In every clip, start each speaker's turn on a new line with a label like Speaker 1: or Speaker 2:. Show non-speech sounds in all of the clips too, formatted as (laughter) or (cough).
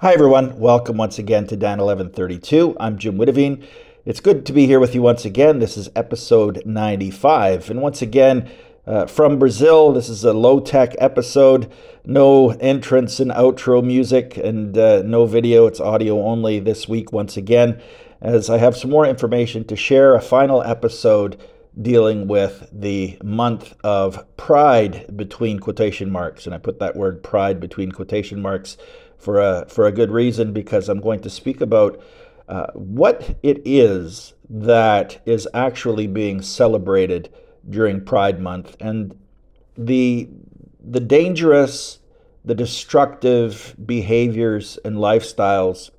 Speaker 1: Hi, everyone. Welcome once again to Dan 1132. I'm Jim Witteveen. It's good to be here with you once again. This is episode 95. And once again, uh, from Brazil, this is a low tech episode. No entrance and outro music and uh, no video. It's audio only this week, once again, as I have some more information to share. A final episode dealing with the month of pride between quotation marks. And I put that word pride between quotation marks for a, for a good reason because I'm going to speak about uh, what it is that is actually being celebrated during Pride Month. And the, the dangerous, the destructive behaviors and lifestyles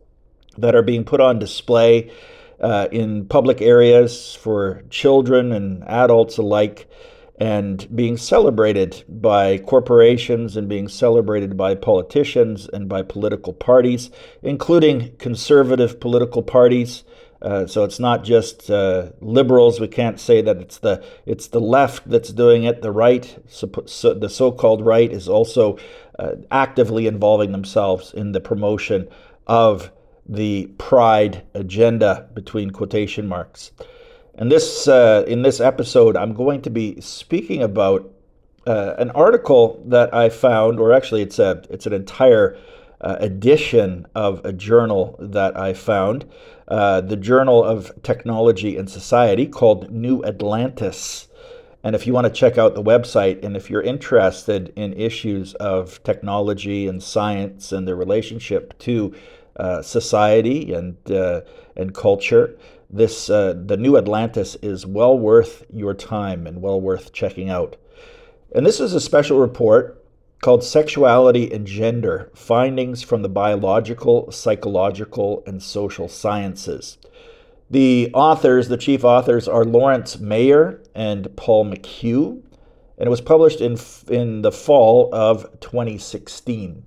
Speaker 1: that are being put on display uh, in public areas for children and adults alike and being celebrated by corporations and being celebrated by politicians and by political parties, including conservative political parties. Uh, so it's not just uh, liberals. We can't say that it's the it's the left that's doing it. The right, so, so the so-called right, is also uh, actively involving themselves in the promotion of the pride agenda between quotation marks. And this, uh, in this episode, I'm going to be speaking about uh, an article that I found, or actually, it's a it's an entire uh, edition of a journal that I found, uh, the Journal of Technology and Society, called New Atlantis. And if you want to check out the website, and if you're interested in issues of technology and science and their relationship to uh, society and uh, and culture, this uh, the new Atlantis is well worth your time and well worth checking out. And this is a special report called Sexuality and Gender Findings from the Biological, Psychological, and Social Sciences. The authors, the chief authors, are Lawrence Mayer and Paul McHugh, and it was published in, in the fall of 2016.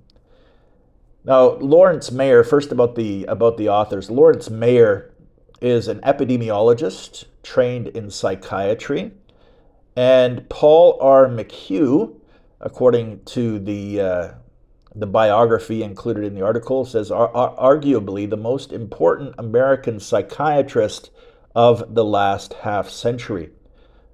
Speaker 1: Now, Lawrence Mayer, first about the, about the authors. Lawrence Mayer is an epidemiologist trained in psychiatry. And Paul R. McHugh, according to the, uh, the biography included in the article, says arguably the most important American psychiatrist of the last half century.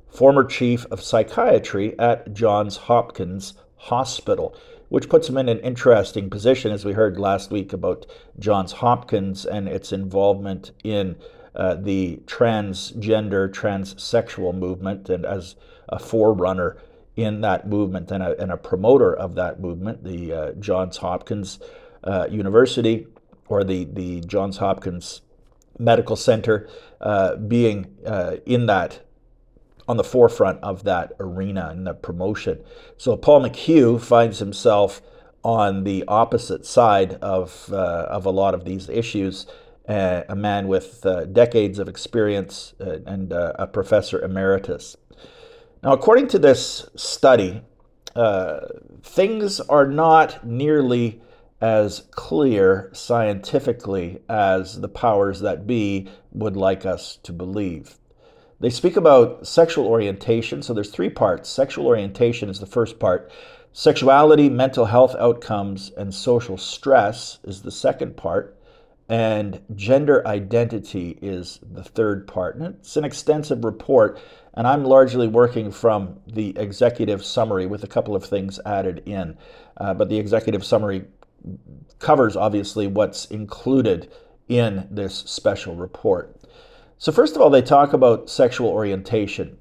Speaker 1: Former chief of psychiatry at Johns Hopkins Hospital, which puts him in an interesting position, as we heard last week about Johns Hopkins and its involvement in uh, the transgender, transsexual movement, and as a forerunner in that movement and a, and a promoter of that movement, the uh, Johns Hopkins uh, University or the, the Johns Hopkins Medical Center uh, being uh, in that on the forefront of that arena and the promotion. So Paul McHugh finds himself on the opposite side of, uh, of a lot of these issues uh, a man with uh, decades of experience uh, and uh, a professor emeritus. Now, according to this study, things are not nearly as clear scientifically as the powers that be would like us to believe. They speak about sexual orientation. So there's three parts. Sexual orientation is the first part. Sexuality, mental health outcomes, and social stress is the second part. And gender identity is the third part. And it's an extensive report, and I'm largely working from the executive summary with a couple of things added in. Uh, but the executive summary covers obviously what's included in this special report. So, first of all, they talk about sexual orientation.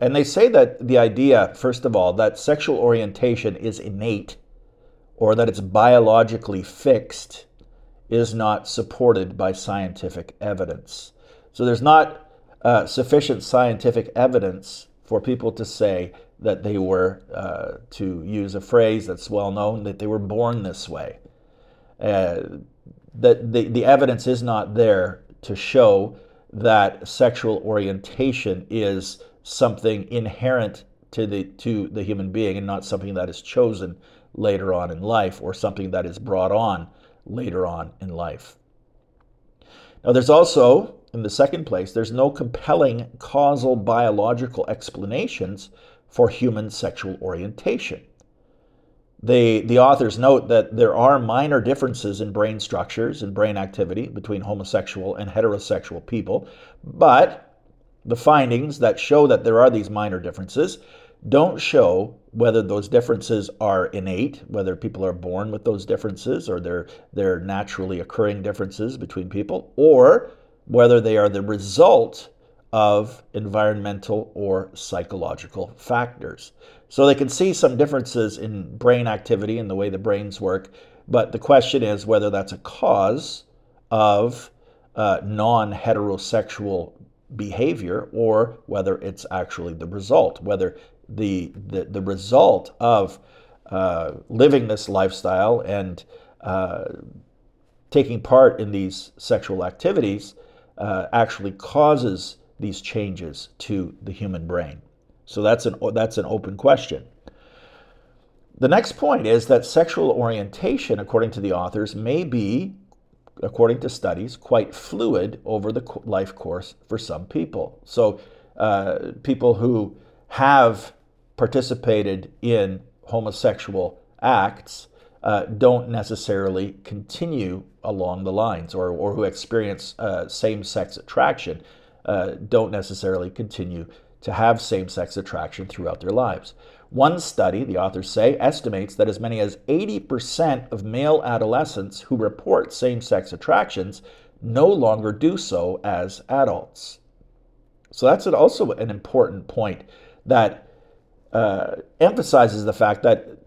Speaker 1: And they say that the idea, first of all, that sexual orientation is innate or that it's biologically fixed is not supported by scientific evidence. So there's not uh, sufficient scientific evidence for people to say that they were, uh, to use a phrase that's well known, that they were born this way. Uh, that the, the evidence is not there to show that sexual orientation is something inherent to the to the human being and not something that is chosen later on in life or something that is brought on later on in life. Now, there's also, in the second place, there's no compelling causal biological explanations for human sexual orientation. the, the authors note that there are minor differences in brain structures and brain activity between homosexual and heterosexual people, but the findings that show that there are these minor differences don't show whether those differences are innate, whether people are born with those differences or they're, they're naturally occurring differences between people, or whether they are the result of environmental or psychological factors. So they can see some differences in brain activity and the way the brains work, but the question is whether that's a cause of uh, non heterosexual behavior or whether it's actually the result, whether the, the, the result of uh, living this lifestyle and uh, taking part in these sexual activities uh, actually causes these changes to the human brain. So that's an, that's an open question. The next point is that sexual orientation, according to the authors, may be, according to studies, quite fluid over the life course for some people. So, uh, people who have participated in homosexual acts uh, don't necessarily continue along the lines, or, or who experience uh, same sex attraction uh, don't necessarily continue to have same sex attraction throughout their lives. One study, the authors say, estimates that as many as 80% of male adolescents who report same sex attractions no longer do so as adults. So that's also an important point that uh, emphasizes the fact that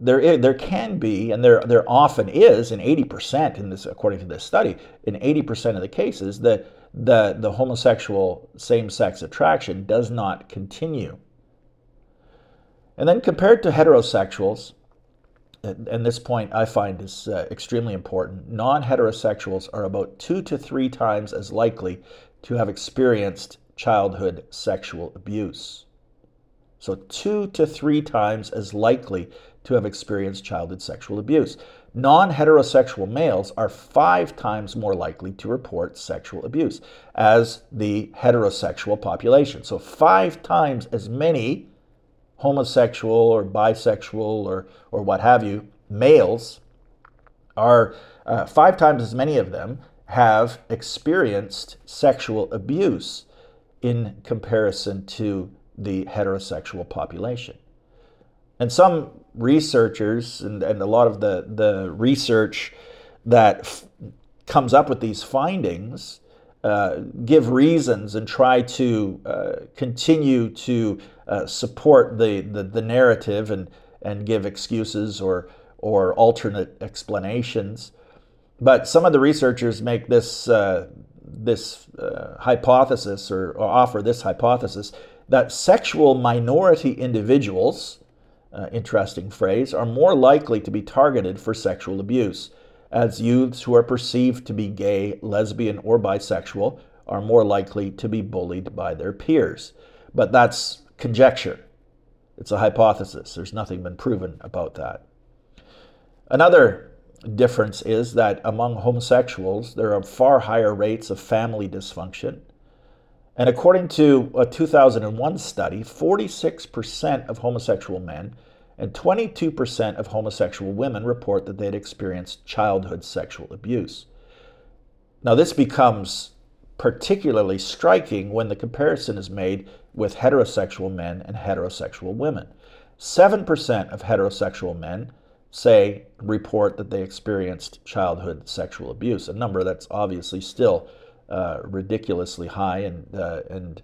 Speaker 1: there is, there can be, and there there often is, in 80% in this, according to this study, in 80% of the cases, that the, the homosexual same sex attraction does not continue. And then compared to heterosexuals, and this point I find is uh, extremely important, non heterosexuals are about two to three times as likely to have experienced childhood sexual abuse. So, two to three times as likely to have experienced childhood sexual abuse. Non heterosexual males are five times more likely to report sexual abuse as the heterosexual population. So, five times as many homosexual or bisexual or, or what have you males are uh, five times as many of them have experienced sexual abuse in comparison to the heterosexual population. And some researchers and, and a lot of the, the research that f- comes up with these findings uh, give reasons and try to uh, continue to uh, support the, the, the, narrative and, and give excuses or, or alternate explanations. But some of the researchers make this, uh, this uh, hypothesis or, or offer this hypothesis that sexual minority individuals uh, interesting phrase, are more likely to be targeted for sexual abuse, as youths who are perceived to be gay, lesbian, or bisexual are more likely to be bullied by their peers. But that's conjecture. It's a hypothesis. There's nothing been proven about that. Another difference is that among homosexuals, there are far higher rates of family dysfunction and according to a 2001 study, 46% of homosexual men and 22% of homosexual women report that they had experienced childhood sexual abuse. Now, this becomes particularly striking when the comparison is made with heterosexual men and heterosexual women. 7% of heterosexual men say report that they experienced childhood sexual abuse, a number that's obviously still uh, ridiculously high and uh, and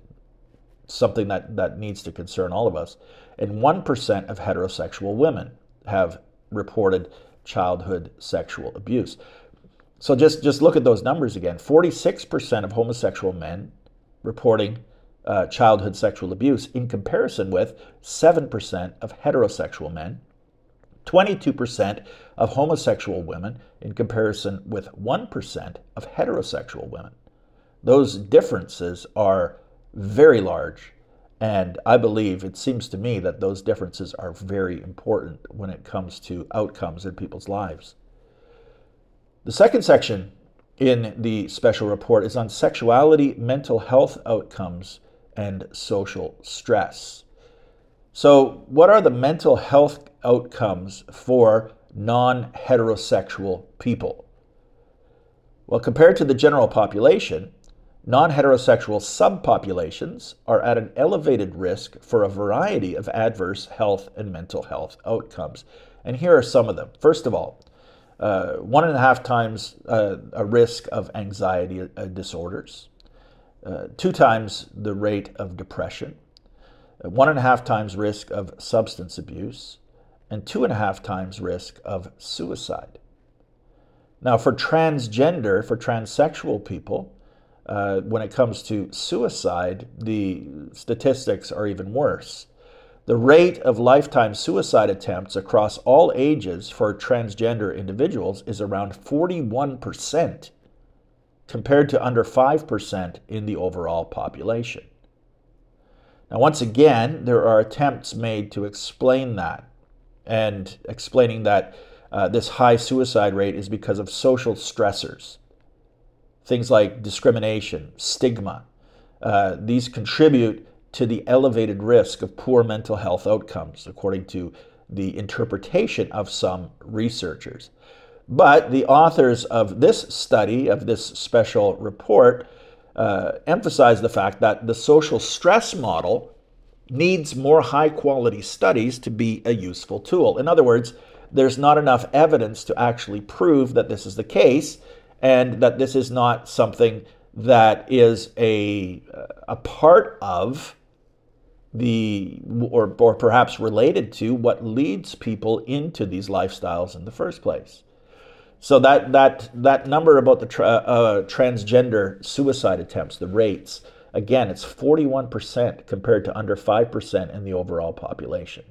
Speaker 1: something that, that needs to concern all of us. And 1% of heterosexual women have reported childhood sexual abuse. So just, just look at those numbers again 46% of homosexual men reporting uh, childhood sexual abuse in comparison with 7% of heterosexual men, 22% of homosexual women in comparison with 1% of heterosexual women. Those differences are very large. And I believe it seems to me that those differences are very important when it comes to outcomes in people's lives. The second section in the special report is on sexuality, mental health outcomes, and social stress. So, what are the mental health outcomes for non heterosexual people. Well, compared to the general population, non heterosexual subpopulations are at an elevated risk for a variety of adverse health and mental health outcomes. And here are some of them. First of all, uh, one and a half times uh, a risk of anxiety uh, disorders, uh, two times the rate of depression, uh, one and a half times risk of substance abuse, and two and a half times risk of suicide. Now, for transgender, for transsexual people, uh, when it comes to suicide, the statistics are even worse. The rate of lifetime suicide attempts across all ages for transgender individuals is around 41%, compared to under 5% in the overall population. Now, once again, there are attempts made to explain that, and explaining that uh, this high suicide rate is because of social stressors. Things like discrimination, stigma, uh, these contribute to the elevated risk of poor mental health outcomes, according to the interpretation of some researchers. But the authors of this study, of this special report, uh, emphasize the fact that the social stress model needs more high quality studies to be a useful tool. In other words, there's not enough evidence to actually prove that this is the case and that this is not something that is a, a part of the or, or perhaps related to what leads people into these lifestyles in the first place. So that that that number about the tra- uh, transgender suicide attempts, the rates, again, it's 41% compared to under 5% in the overall population.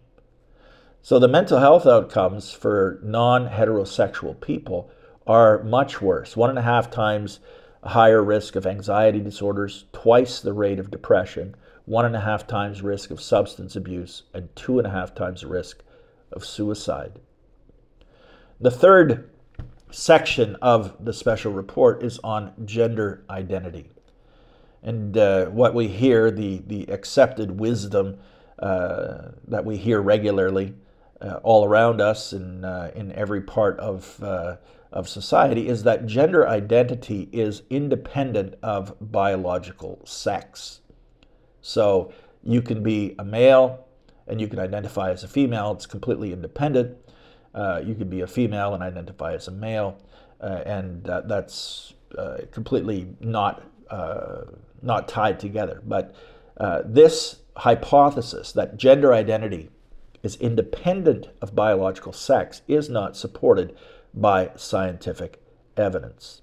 Speaker 1: So the mental health outcomes for non-heterosexual people are much worse. One and a half times higher risk of anxiety disorders, twice the rate of depression, one and a half times risk of substance abuse, and two and a half times risk of suicide. The third section of the special report is on gender identity. And uh, what we hear, the, the accepted wisdom uh, that we hear regularly uh, all around us and uh, in every part of, uh, of society, is that gender identity is independent of biological sex. So you can be a male and you can identify as a female, it's completely independent. Uh, you can be a female and identify as a male, uh, and that, that's uh, completely not not tied together. But this hypothesis that gender identity is independent of biological sex is not supported by scientific evidence.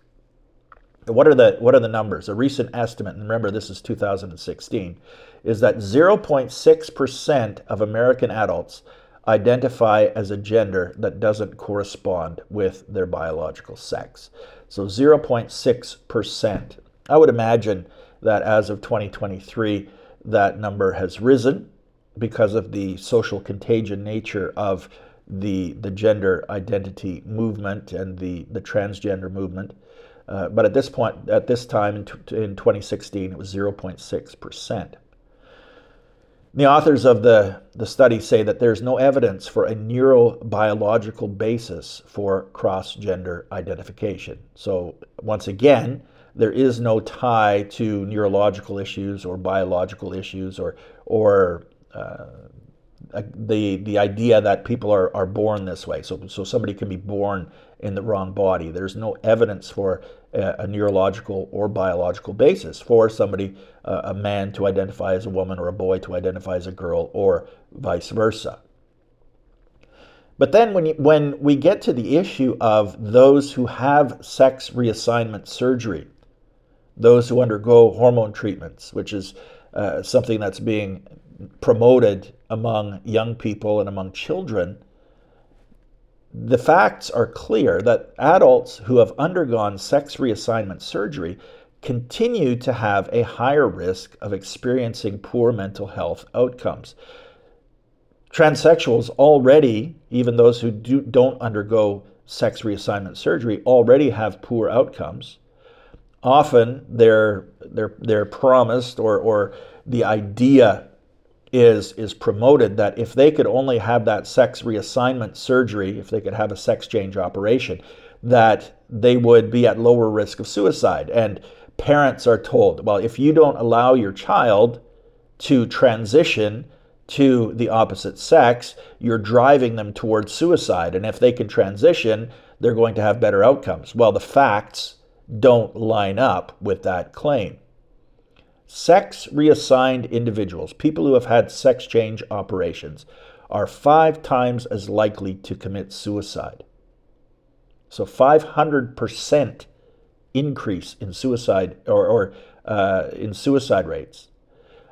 Speaker 1: What are the what are the numbers? A recent estimate, and remember this is 2016, is that 0.6% of American adults identify as a gender that doesn't correspond with their biological sex. So 0.6%. I would imagine that as of 2023, that number has risen because of the social contagion nature of the, the gender identity movement and the, the transgender movement. Uh, but at this point, at this time in, t- in 2016, it was 0.6%. The authors of the, the study say that there's no evidence for a neurobiological basis for cross gender identification. So, once again, there is no tie to neurological issues or biological issues or, or uh, the, the idea that people are, are born this way. So, so somebody can be born in the wrong body. There's no evidence for a, a neurological or biological basis for somebody, uh, a man to identify as a woman or a boy to identify as a girl or vice versa. But then when, you, when we get to the issue of those who have sex reassignment surgery, those who undergo hormone treatments, which is uh, something that's being promoted among young people and among children, the facts are clear that adults who have undergone sex reassignment surgery continue to have a higher risk of experiencing poor mental health outcomes. Transsexuals already, even those who do, don't undergo sex reassignment surgery, already have poor outcomes. Often they're, they're, they're promised or, or the idea is is promoted that if they could only have that sex reassignment surgery, if they could have a sex change operation, that they would be at lower risk of suicide. And parents are told, well, if you don't allow your child to transition to the opposite sex, you're driving them towards suicide. And if they can transition, they're going to have better outcomes. Well, the facts don't line up with that claim. Sex reassigned individuals, people who have had sex change operations, are five times as likely to commit suicide. So 500% increase in suicide or, or uh, in suicide rates,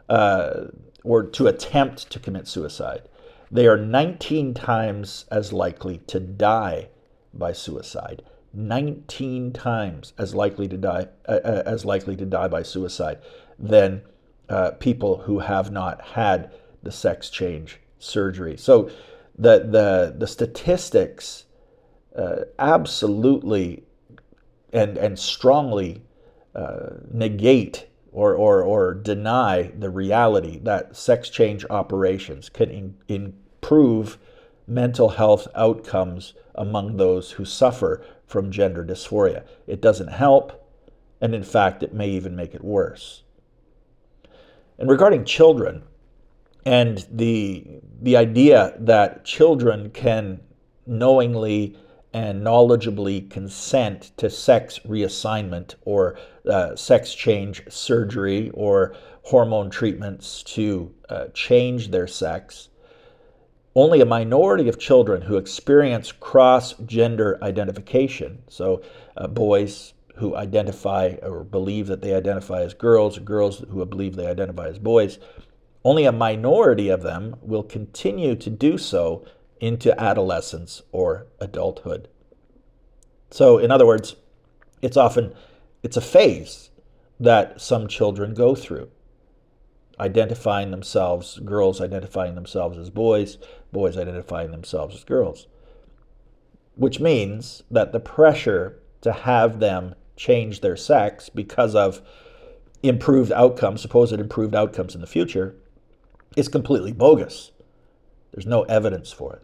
Speaker 1: uh, or to attempt to commit suicide. They are 19 times as likely to die by suicide. 19 times as likely to die uh, uh, as likely to die by suicide than uh, people who have not had the sex change surgery. So the the the statistics uh, absolutely and and strongly uh, negate or, or or deny the reality that sex change operations can in, improve mental health outcomes among those who suffer from gender dysphoria. It doesn't help, and in fact, it may even make it worse. And regarding children, and the the idea that children can knowingly and knowledgeably consent to sex reassignment or uh, sex change surgery or hormone treatments to uh, change their sex only a minority of children who experience cross gender identification, so uh, boys who identify or believe that they identify as girls, girls who believe they identify as boys, only a minority of them will continue to do so into adolescence or adulthood. So, in other words, it's often it's a phase that some children go through identifying themselves, girls identifying themselves as boys, boys identifying themselves as girls. Which means that the pressure to have them change their sex because of improved outcomes, supposed improved outcomes in the future, is completely bogus. There's no evidence for it.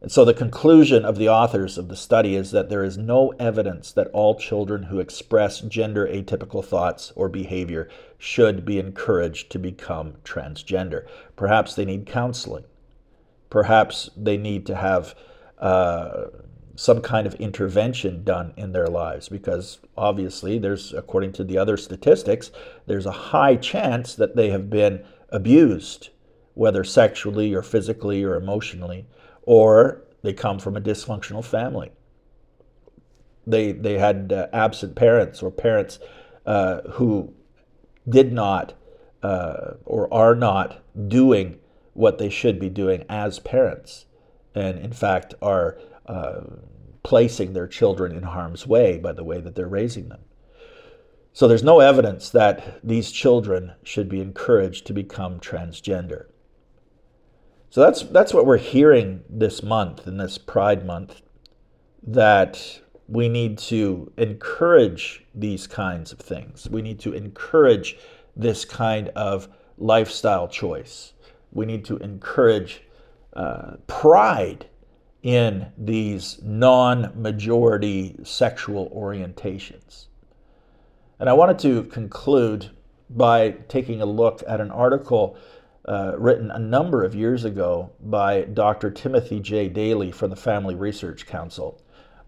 Speaker 1: And so the conclusion of the authors of the study is that there is no evidence that all children who express gender atypical thoughts or behavior should be encouraged to become transgender. Perhaps they need counseling. Perhaps they need to have uh, some kind of intervention done in their lives because obviously there's according to the other statistics there's a high chance that they have been abused whether sexually or physically or emotionally or they come from a dysfunctional family. They, they had uh, absent parents or parents uh, who did not uh, or are not doing what they should be doing as parents, and in fact are placing their children in harm's way by the way that they're raising them. So there's no evidence that these children should be encouraged to become transgender. So that's that's what we're hearing this month in this Pride month that we need to encourage these kinds of things. We need to encourage this kind of lifestyle choice. We need to encourage uh, pride in these non majority sexual orientations. And I wanted to conclude by taking a look at an article uh, written a number of years ago by Dr. Timothy J. Dailey from the Family Research Council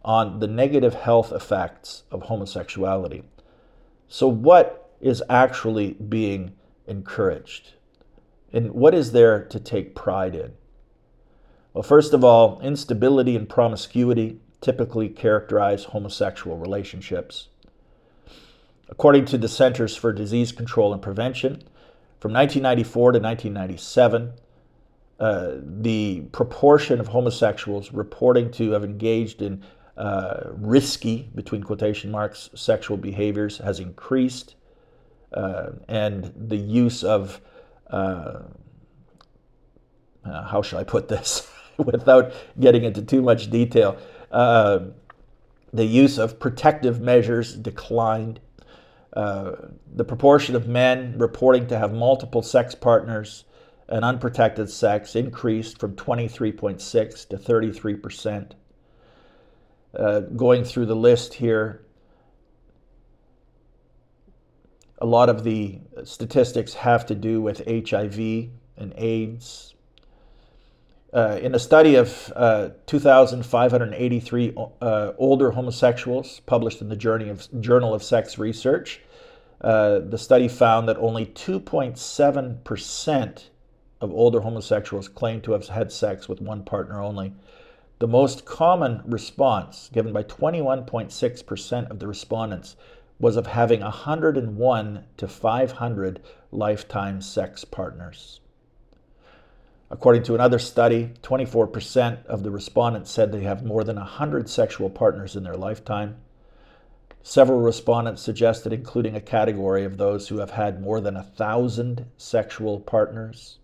Speaker 1: on the negative health effects of homosexuality. So, what is actually being encouraged? And what is there to take pride in? Well, first of all, instability and promiscuity typically characterize homosexual relationships. According to the Centers for Disease Control and Prevention, from 1994 to 1997, uh, the proportion of homosexuals reporting to have engaged in uh, risky, between quotation marks, sexual behaviors has increased, uh, and the use of, uh, uh, how shall I put this (laughs) (laughs) without getting into too much detail, uh, the use of protective measures declined uh, the proportion of men reporting to have multiple sex partners and unprotected sex increased from 23.6 to 33 percent. Uh, going through the list here, a lot of the statistics have to do with HIV and AIDS. Uh, in a study of uh, 2,583 uh, older homosexuals published in the Journal of, Journal of Sex Research, uh, the study found that only 2.7% of older homosexuals claimed to have had sex with one partner only. The most common response, given by 21.6% of the respondents, was of having 101 to 500 lifetime sex partners. According to another study, 24% of the respondents said they have more than 100 sexual partners in their lifetime. Several respondents suggested including a category of those who have had more than a thousand sexual partners.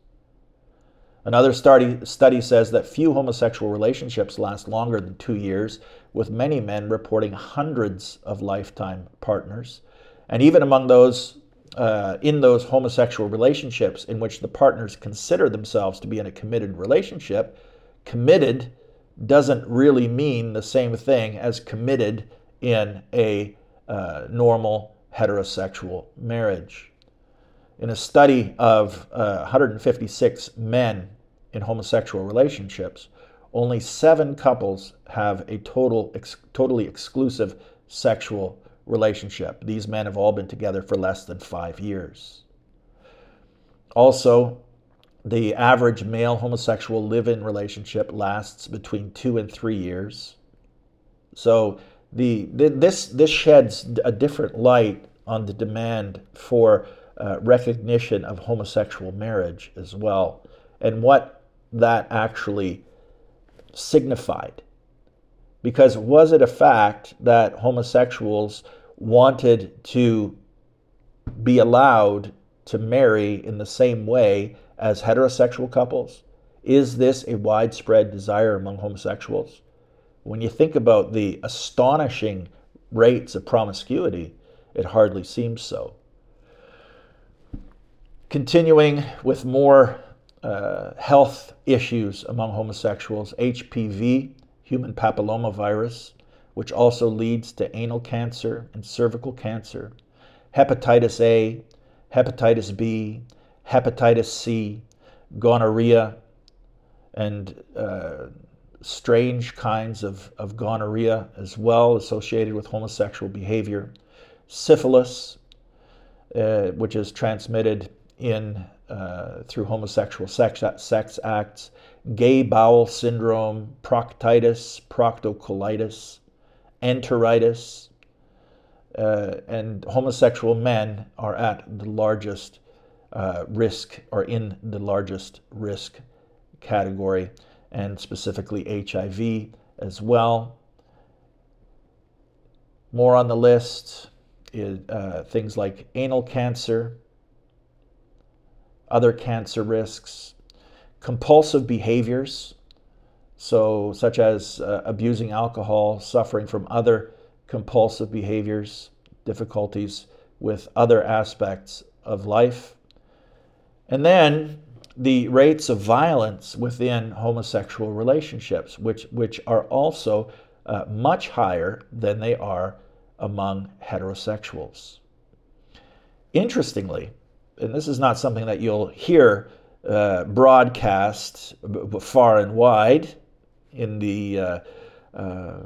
Speaker 1: Another study, study says that few homosexual relationships last longer than two years, with many men reporting hundreds of lifetime partners. And even among those uh, in those homosexual relationships in which the partners consider themselves to be in a committed relationship, committed doesn't really mean the same thing as committed in a uh, normal heterosexual marriage. In a study of uh, 156 men in homosexual relationships, only seven couples have a total, ex- totally exclusive sexual relationship. These men have all been together for less than five years. Also, the average male homosexual live in relationship lasts between two and three years. So the, this this sheds a different light on the demand for uh, recognition of homosexual marriage as well, and what that actually signified. Because was it a fact that homosexuals wanted to be allowed to marry in the same way as heterosexual couples? Is this a widespread desire among homosexuals? When you think about the astonishing rates of promiscuity, it hardly seems so. Continuing with more uh, health issues among homosexuals, HPV, human papillomavirus, which also leads to anal cancer and cervical cancer, hepatitis A, hepatitis B, hepatitis C, gonorrhea, and uh, strange kinds of, of gonorrhea as well associated with homosexual behavior, syphilis, uh, which is transmitted in uh, through homosexual sex, sex acts, gay bowel syndrome, proctitis, proctocolitis, enteritis, uh, and homosexual men are at the largest uh, risk or in the largest risk category and specifically HIV as well. More on the list is uh, things like anal cancer, other cancer risks, compulsive behaviors, so such as uh, abusing alcohol, suffering from other compulsive behaviors, difficulties with other aspects of life. And then the rates of violence within homosexual relationships, which, which are also uh, much higher than they are among heterosexuals. Interestingly, and this is not something that you'll hear uh, broadcast far and wide in the uh, uh,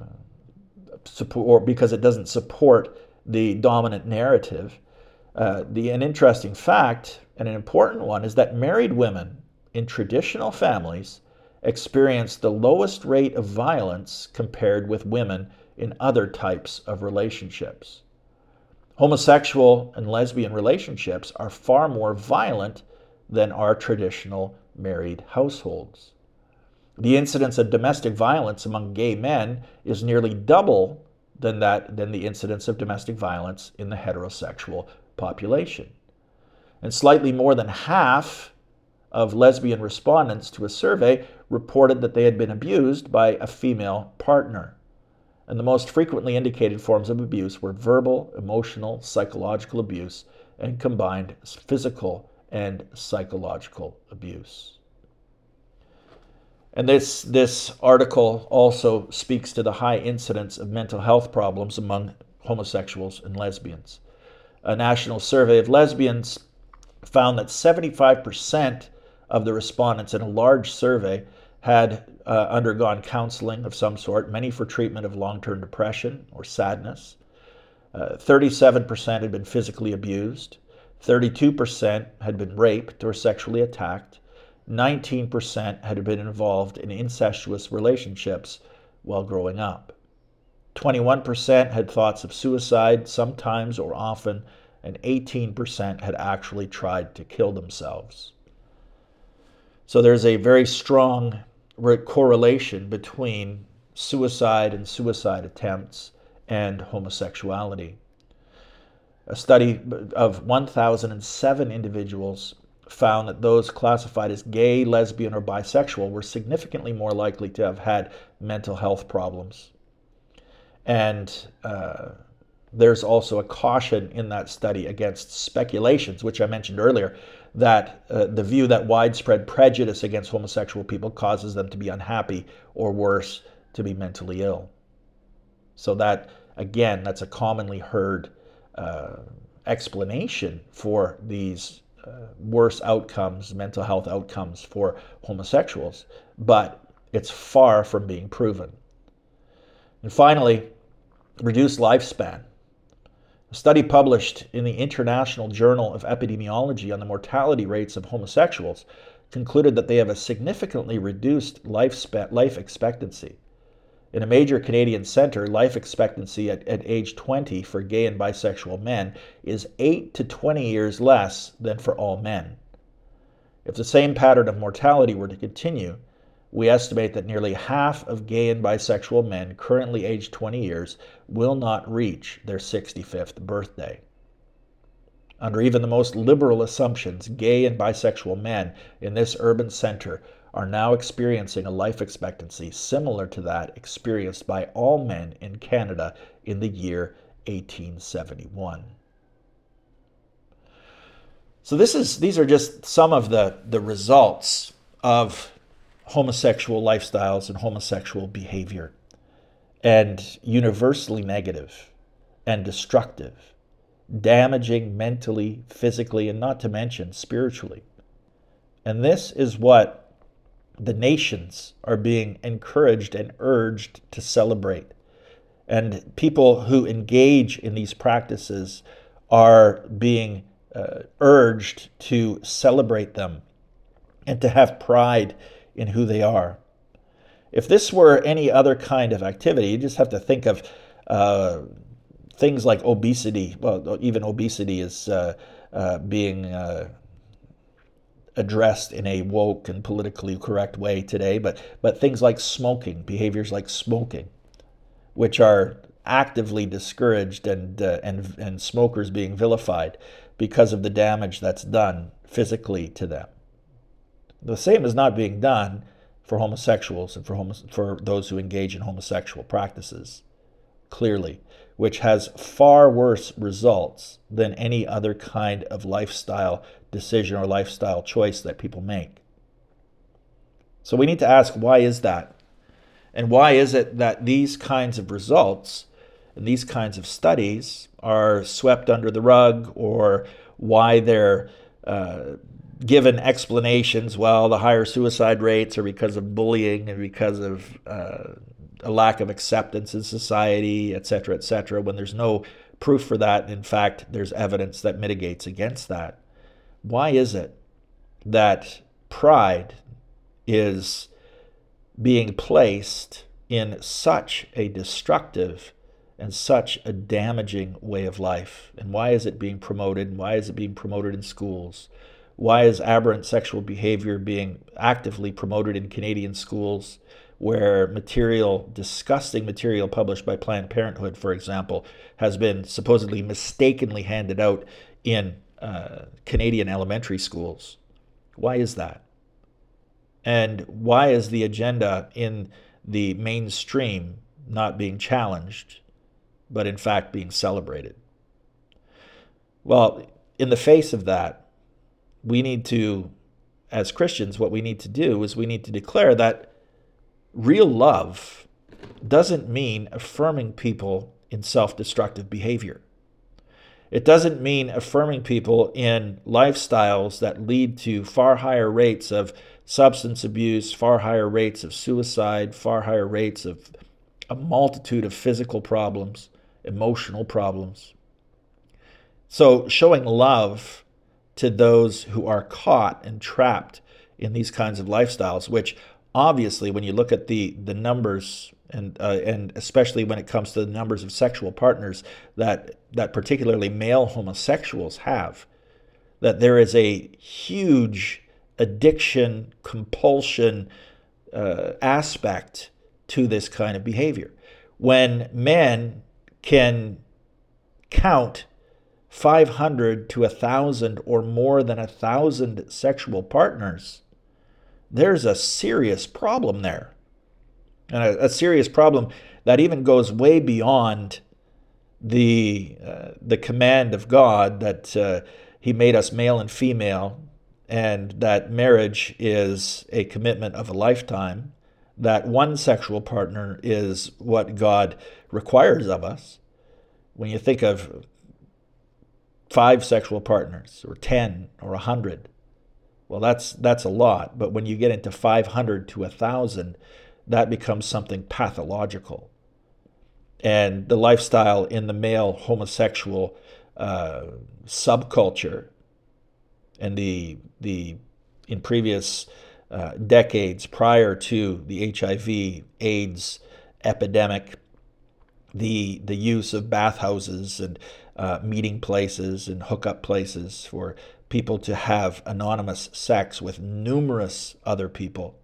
Speaker 1: support, because it doesn't support the dominant narrative. Uh, the an interesting fact and an important one is that married women in traditional families experience the lowest rate of violence compared with women in other types of relationships. Homosexual and lesbian relationships are far more violent than our traditional married households. The incidence of domestic violence among gay men is nearly double than that than the incidence of domestic violence in the heterosexual population and slightly more than half of lesbian respondents to a survey reported that they had been abused by a female partner. And the most frequently indicated forms of abuse were verbal, emotional, psychological abuse, and combined physical and psychological abuse. And this, this article also speaks to the high incidence of mental health problems among homosexuals and lesbians. A national survey of lesbians found that 75% of the respondents in a large survey had uh, undergone counseling of some sort, many for treatment of long term depression or sadness. Uh, 37% had been physically abused. 32% had been raped or sexually attacked. 19% had been involved in incestuous relationships while growing up. 21% had thoughts of suicide, sometimes or often, and 18% had actually tried to kill themselves. So there's a very strong correlation between suicide and suicide attempts and homosexuality. A study of 1,007 individuals found that those classified as gay, lesbian, or bisexual were significantly more likely to have had mental health problems. And uh, there's also a caution in that study against speculations, which I mentioned earlier, that uh, the view that widespread prejudice against homosexual people causes them to be unhappy or worse, to be mentally ill. So, that again, that's a commonly heard uh, explanation for these Uh, worse outcomes, mental health outcomes for homosexuals, but it's far from being proven. And finally, reduced lifespan. A study published in the International Journal of Epidemiology on the mortality rates of homosexuals concluded that they have a significantly reduced life, life expectancy. In a major Canadian center, life expectancy at, at age 20 for gay and bisexual men is 8 to 20 years less than for all men. If the same pattern of mortality were to continue, we estimate that nearly half of gay and bisexual men currently aged 20 years will not reach their 65th birthday. Under even the most liberal assumptions, gay and bisexual men in this urban center are now experiencing a life expectancy similar to that experienced by all men in Canada in the year 1871. So this is these are just some of the, the results of homosexual lifestyles and homosexual behavior, and universally negative and destructive, damaging mentally, physically, and not to mention spiritually. And this is what the nations are being encouraged and urged to celebrate. And people who engage in these practices are being uh, urged to celebrate them and to have pride in who they are. If this were any other kind of activity, you just have to think of uh, things like obesity. Well, even obesity is uh, uh, being uh, addressed in a woke and politically correct way today, but, but things like smoking, behaviors like smoking, which are actively discouraged and, uh, and, and smokers being vilified because of the damage that's done physically to them. The same is not being done for homosexuals and for, homo- for those who engage in homosexual practices, clearly, which has far worse results than any other kind of lifestyle decision or lifestyle choice that people make. So we need to ask why is that? And why is it that these kinds of results and these kinds of studies are swept under the rug or why they're uh, given explanations, well, the higher suicide rates are because of bullying and because of uh, a lack of acceptance in society, et cetera, et cetera, when there's no proof for that. In fact, there's evidence that mitigates against that. Why is it that pride is being placed in such a destructive and such a damaging way of life? And why is it being promoted? And why is it being promoted in schools? Why is aberrant sexual behavior being actively promoted in Canadian schools where material, disgusting material published by Planned Parenthood, for example, has been supposedly mistakenly handed out in uh, Canadian elementary schools? Why is that? And why is the agenda in the mainstream not being challenged, but in fact being celebrated? Well, in the face of that, we need to, as Christians, what we need to do is we need to declare that real love doesn't mean affirming people in self destructive behavior. It doesn't mean affirming people in lifestyles that lead to far higher rates of substance abuse, far higher rates of suicide, far higher rates of a multitude of physical problems, emotional problems. So, showing love to those who are caught and trapped in these kinds of lifestyles, which obviously, when you look at the, the numbers, and, uh, and especially when it comes to the numbers of sexual partners that, that particularly male homosexuals have, that there is a huge addiction, compulsion uh, aspect to this kind of behavior. When men can count 500 to 1,000 or more than 1,000 sexual partners, there's a serious problem there. And a, a serious problem that even goes way beyond the, uh, the command of God that uh, He made us male and female and that marriage is a commitment of a lifetime, that one sexual partner is what God requires of us. When you think of five sexual partners, or 10, or a 100, well, that's, that's a lot. But when you get into 500 to a 1,000, that becomes something pathological. And the lifestyle in the male homosexual uh, subculture and the the in previous uh, decades prior to the HIV AIDS epidemic, the the use of bathhouses and uh, meeting places and hookup places for people to have anonymous sex with numerous other people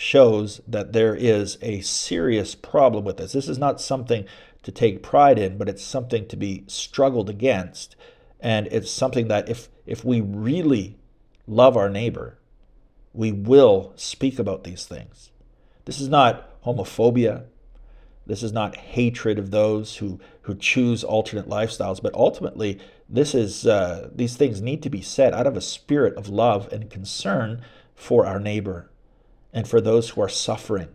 Speaker 1: shows that there is a serious problem with this. This is not something to take pride in, but it's something to be struggled against. And it's something that if if we really love our neighbor, we will speak about these things. This is not homophobia. This is not hatred of those who, who choose alternate lifestyles, but ultimately, this is uh, these things need to be said out of a spirit of love and concern for our neighbor and for those who are suffering,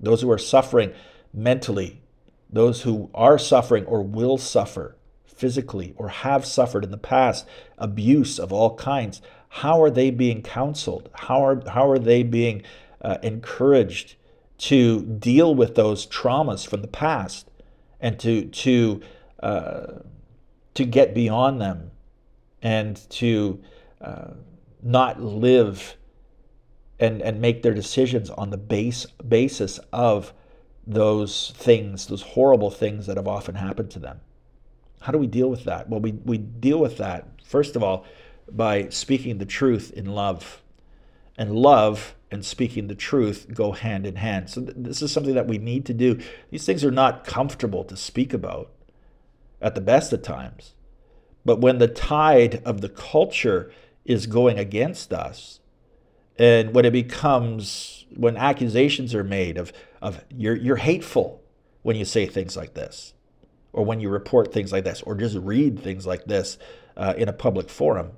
Speaker 1: those who are suffering mentally, those who are suffering or will suffer physically or have suffered in the past abuse of all kinds how are they being counseled? How are, how are they being uh, encouraged to deal with those traumas from the past and to, to, uh, to get beyond them and to uh, not live and, and make their decisions on the base, basis of those things, those horrible things that have often happened to them? How do we deal with that? Well, we, we deal with that, first of all, by speaking the truth in love. And love and speaking the truth go hand in hand. So, th- this is something that we need to do. These things are not comfortable to speak about at the best of times. But when the tide of the culture is going against us, and when it becomes, when accusations are made of, of you're, you're hateful when you say things like this, or when you report things like this, or just read things like this uh, in a public forum,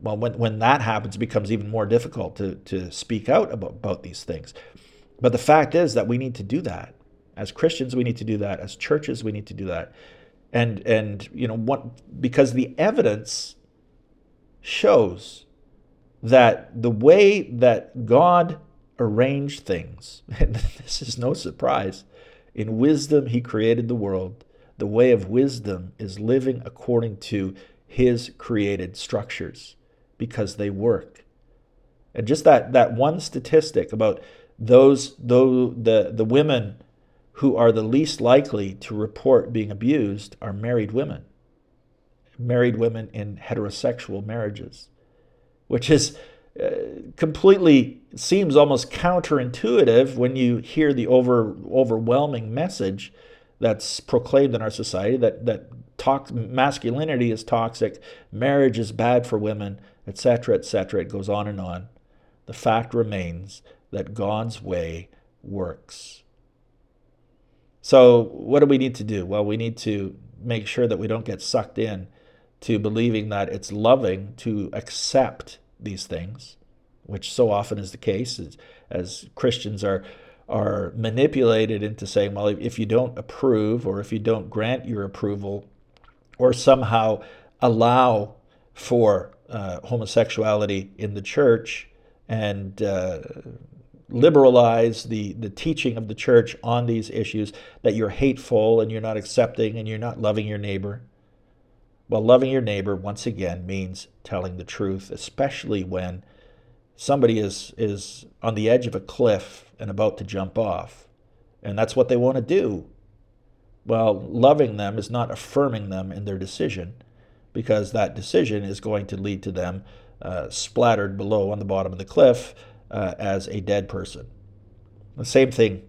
Speaker 1: well, when, when that happens, it becomes even more difficult to, to speak out about, about these things. But the fact is that we need to do that. As Christians, we need to do that. As churches, we need to do that. And, and you know, what, because the evidence shows that the way that God arranged things, and (laughs) this is no surprise, in wisdom, He created the world. The way of wisdom is living according to His created structures because they work. And just that, that one statistic about those, those the, the women who are the least likely to report being abused are married women, married women in heterosexual marriages, which is uh, completely seems almost counterintuitive when you hear the over overwhelming message that's proclaimed in our society that that masculinity is toxic, marriage is bad for women, etc., etc. It goes on and on. The fact remains that God's way works. So, what do we need to do? Well, we need to make sure that we don't get sucked in to believing that it's loving to accept these things, which so often is the case as, as Christians are are manipulated into saying, well, if you don't approve or if you don't grant your approval or somehow allow for uh, homosexuality in the church and uh, liberalize the, the teaching of the church on these issues, that you're hateful and you're not accepting and you're not loving your neighbor. Well, loving your neighbor, once again, means telling the truth, especially when somebody is, is on the edge of a cliff and about to jump off. And that's what they want to do. Well, loving them is not affirming them in their decision because that decision is going to lead to them uh, splattered below on the bottom of the cliff uh, as a dead person. The same thing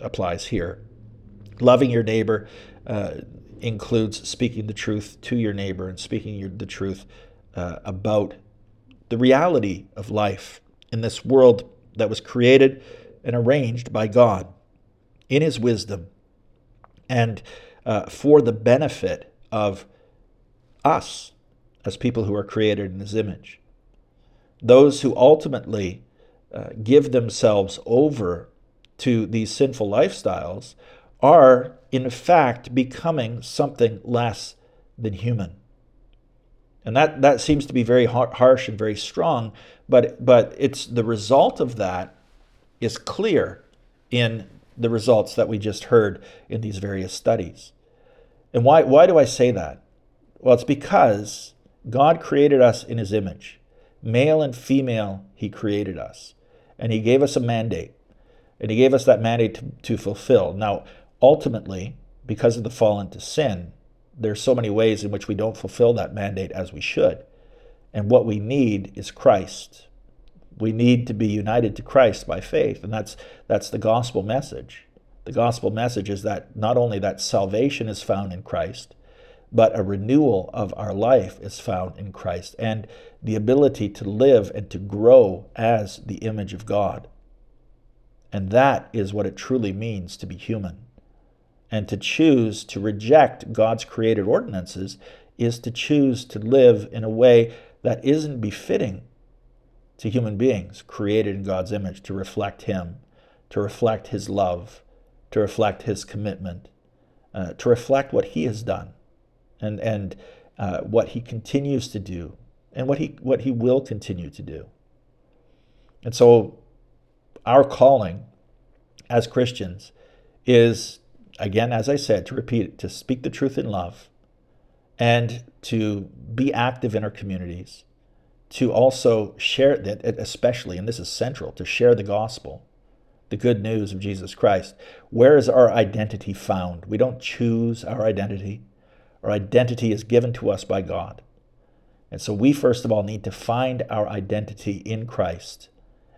Speaker 1: applies here. Loving your neighbor uh, includes speaking the truth to your neighbor and speaking your, the truth uh, about the reality of life in this world that was created and arranged by God in His wisdom and uh, for the benefit of us as people who are created in His image. Those who ultimately uh, give themselves over to these sinful lifestyles are, in fact, becoming something less than human. And that, that seems to be very harsh and very strong, but, but it's the result of that is clear in the results that we just heard in these various studies. And why, why do I say that? Well, it's because God created us in his image. Male and female, he created us and he gave us a mandate. And he gave us that mandate to, to fulfill. Now, ultimately, because of the fall into sin, there's so many ways in which we don't fulfill that mandate as we should. And what we need is Christ. We need to be united to Christ by faith, and that's that's the gospel message. The gospel message is that not only that salvation is found in Christ, but a renewal of our life is found in Christ and the ability to live and to grow as the image of God. And that is what it truly means to be human. And to choose to reject God's created ordinances is to choose to live in a way that isn't befitting to human beings created in God's image to reflect Him, to reflect His love, to reflect His commitment, uh, to reflect what He has done and, and uh, what he continues to do and what he, what he will continue to do. And so, our calling as Christians is, again, as I said, to repeat it, to speak the truth in love and to be active in our communities, to also share that, especially, and this is central, to share the gospel, the good news of Jesus Christ. Where is our identity found? We don't choose our identity. Our identity is given to us by God. And so we, first of all, need to find our identity in Christ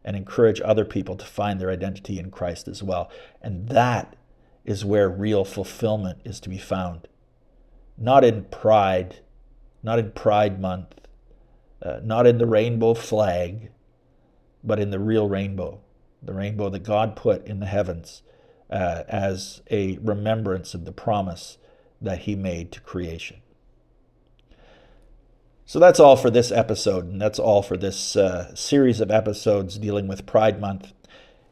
Speaker 1: and encourage other people to find their identity in Christ as well. And that is where real fulfillment is to be found. Not in pride, not in Pride Month, uh, not in the rainbow flag, but in the real rainbow, the rainbow that God put in the heavens uh, as a remembrance of the promise that he made to creation. So that's all for this episode, and that's all for this uh, series of episodes dealing with Pride Month.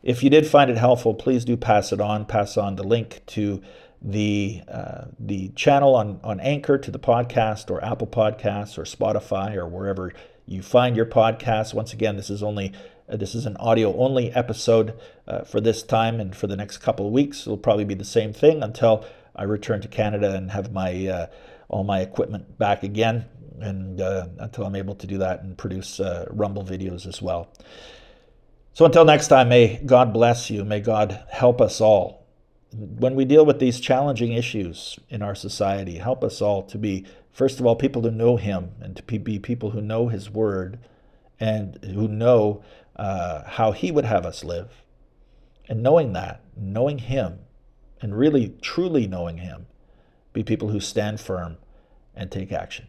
Speaker 1: If you did find it helpful, please do pass it on. Pass on the link to the uh, the channel on on Anchor to the podcast, or Apple Podcasts, or Spotify, or wherever you find your podcast. Once again, this is only uh, this is an audio only episode uh, for this time, and for the next couple of weeks, it'll probably be the same thing until I return to Canada and have my uh, all my equipment back again, and uh, until I'm able to do that and produce Rumble videos as well. So until next time, may God bless you. May God help us all. When we deal with these challenging issues in our society, help us all to be, first of all, people who know Him and to be people who know His Word and who know uh, how He would have us live. And knowing that, knowing Him, and really truly knowing Him, be people who stand firm and take action.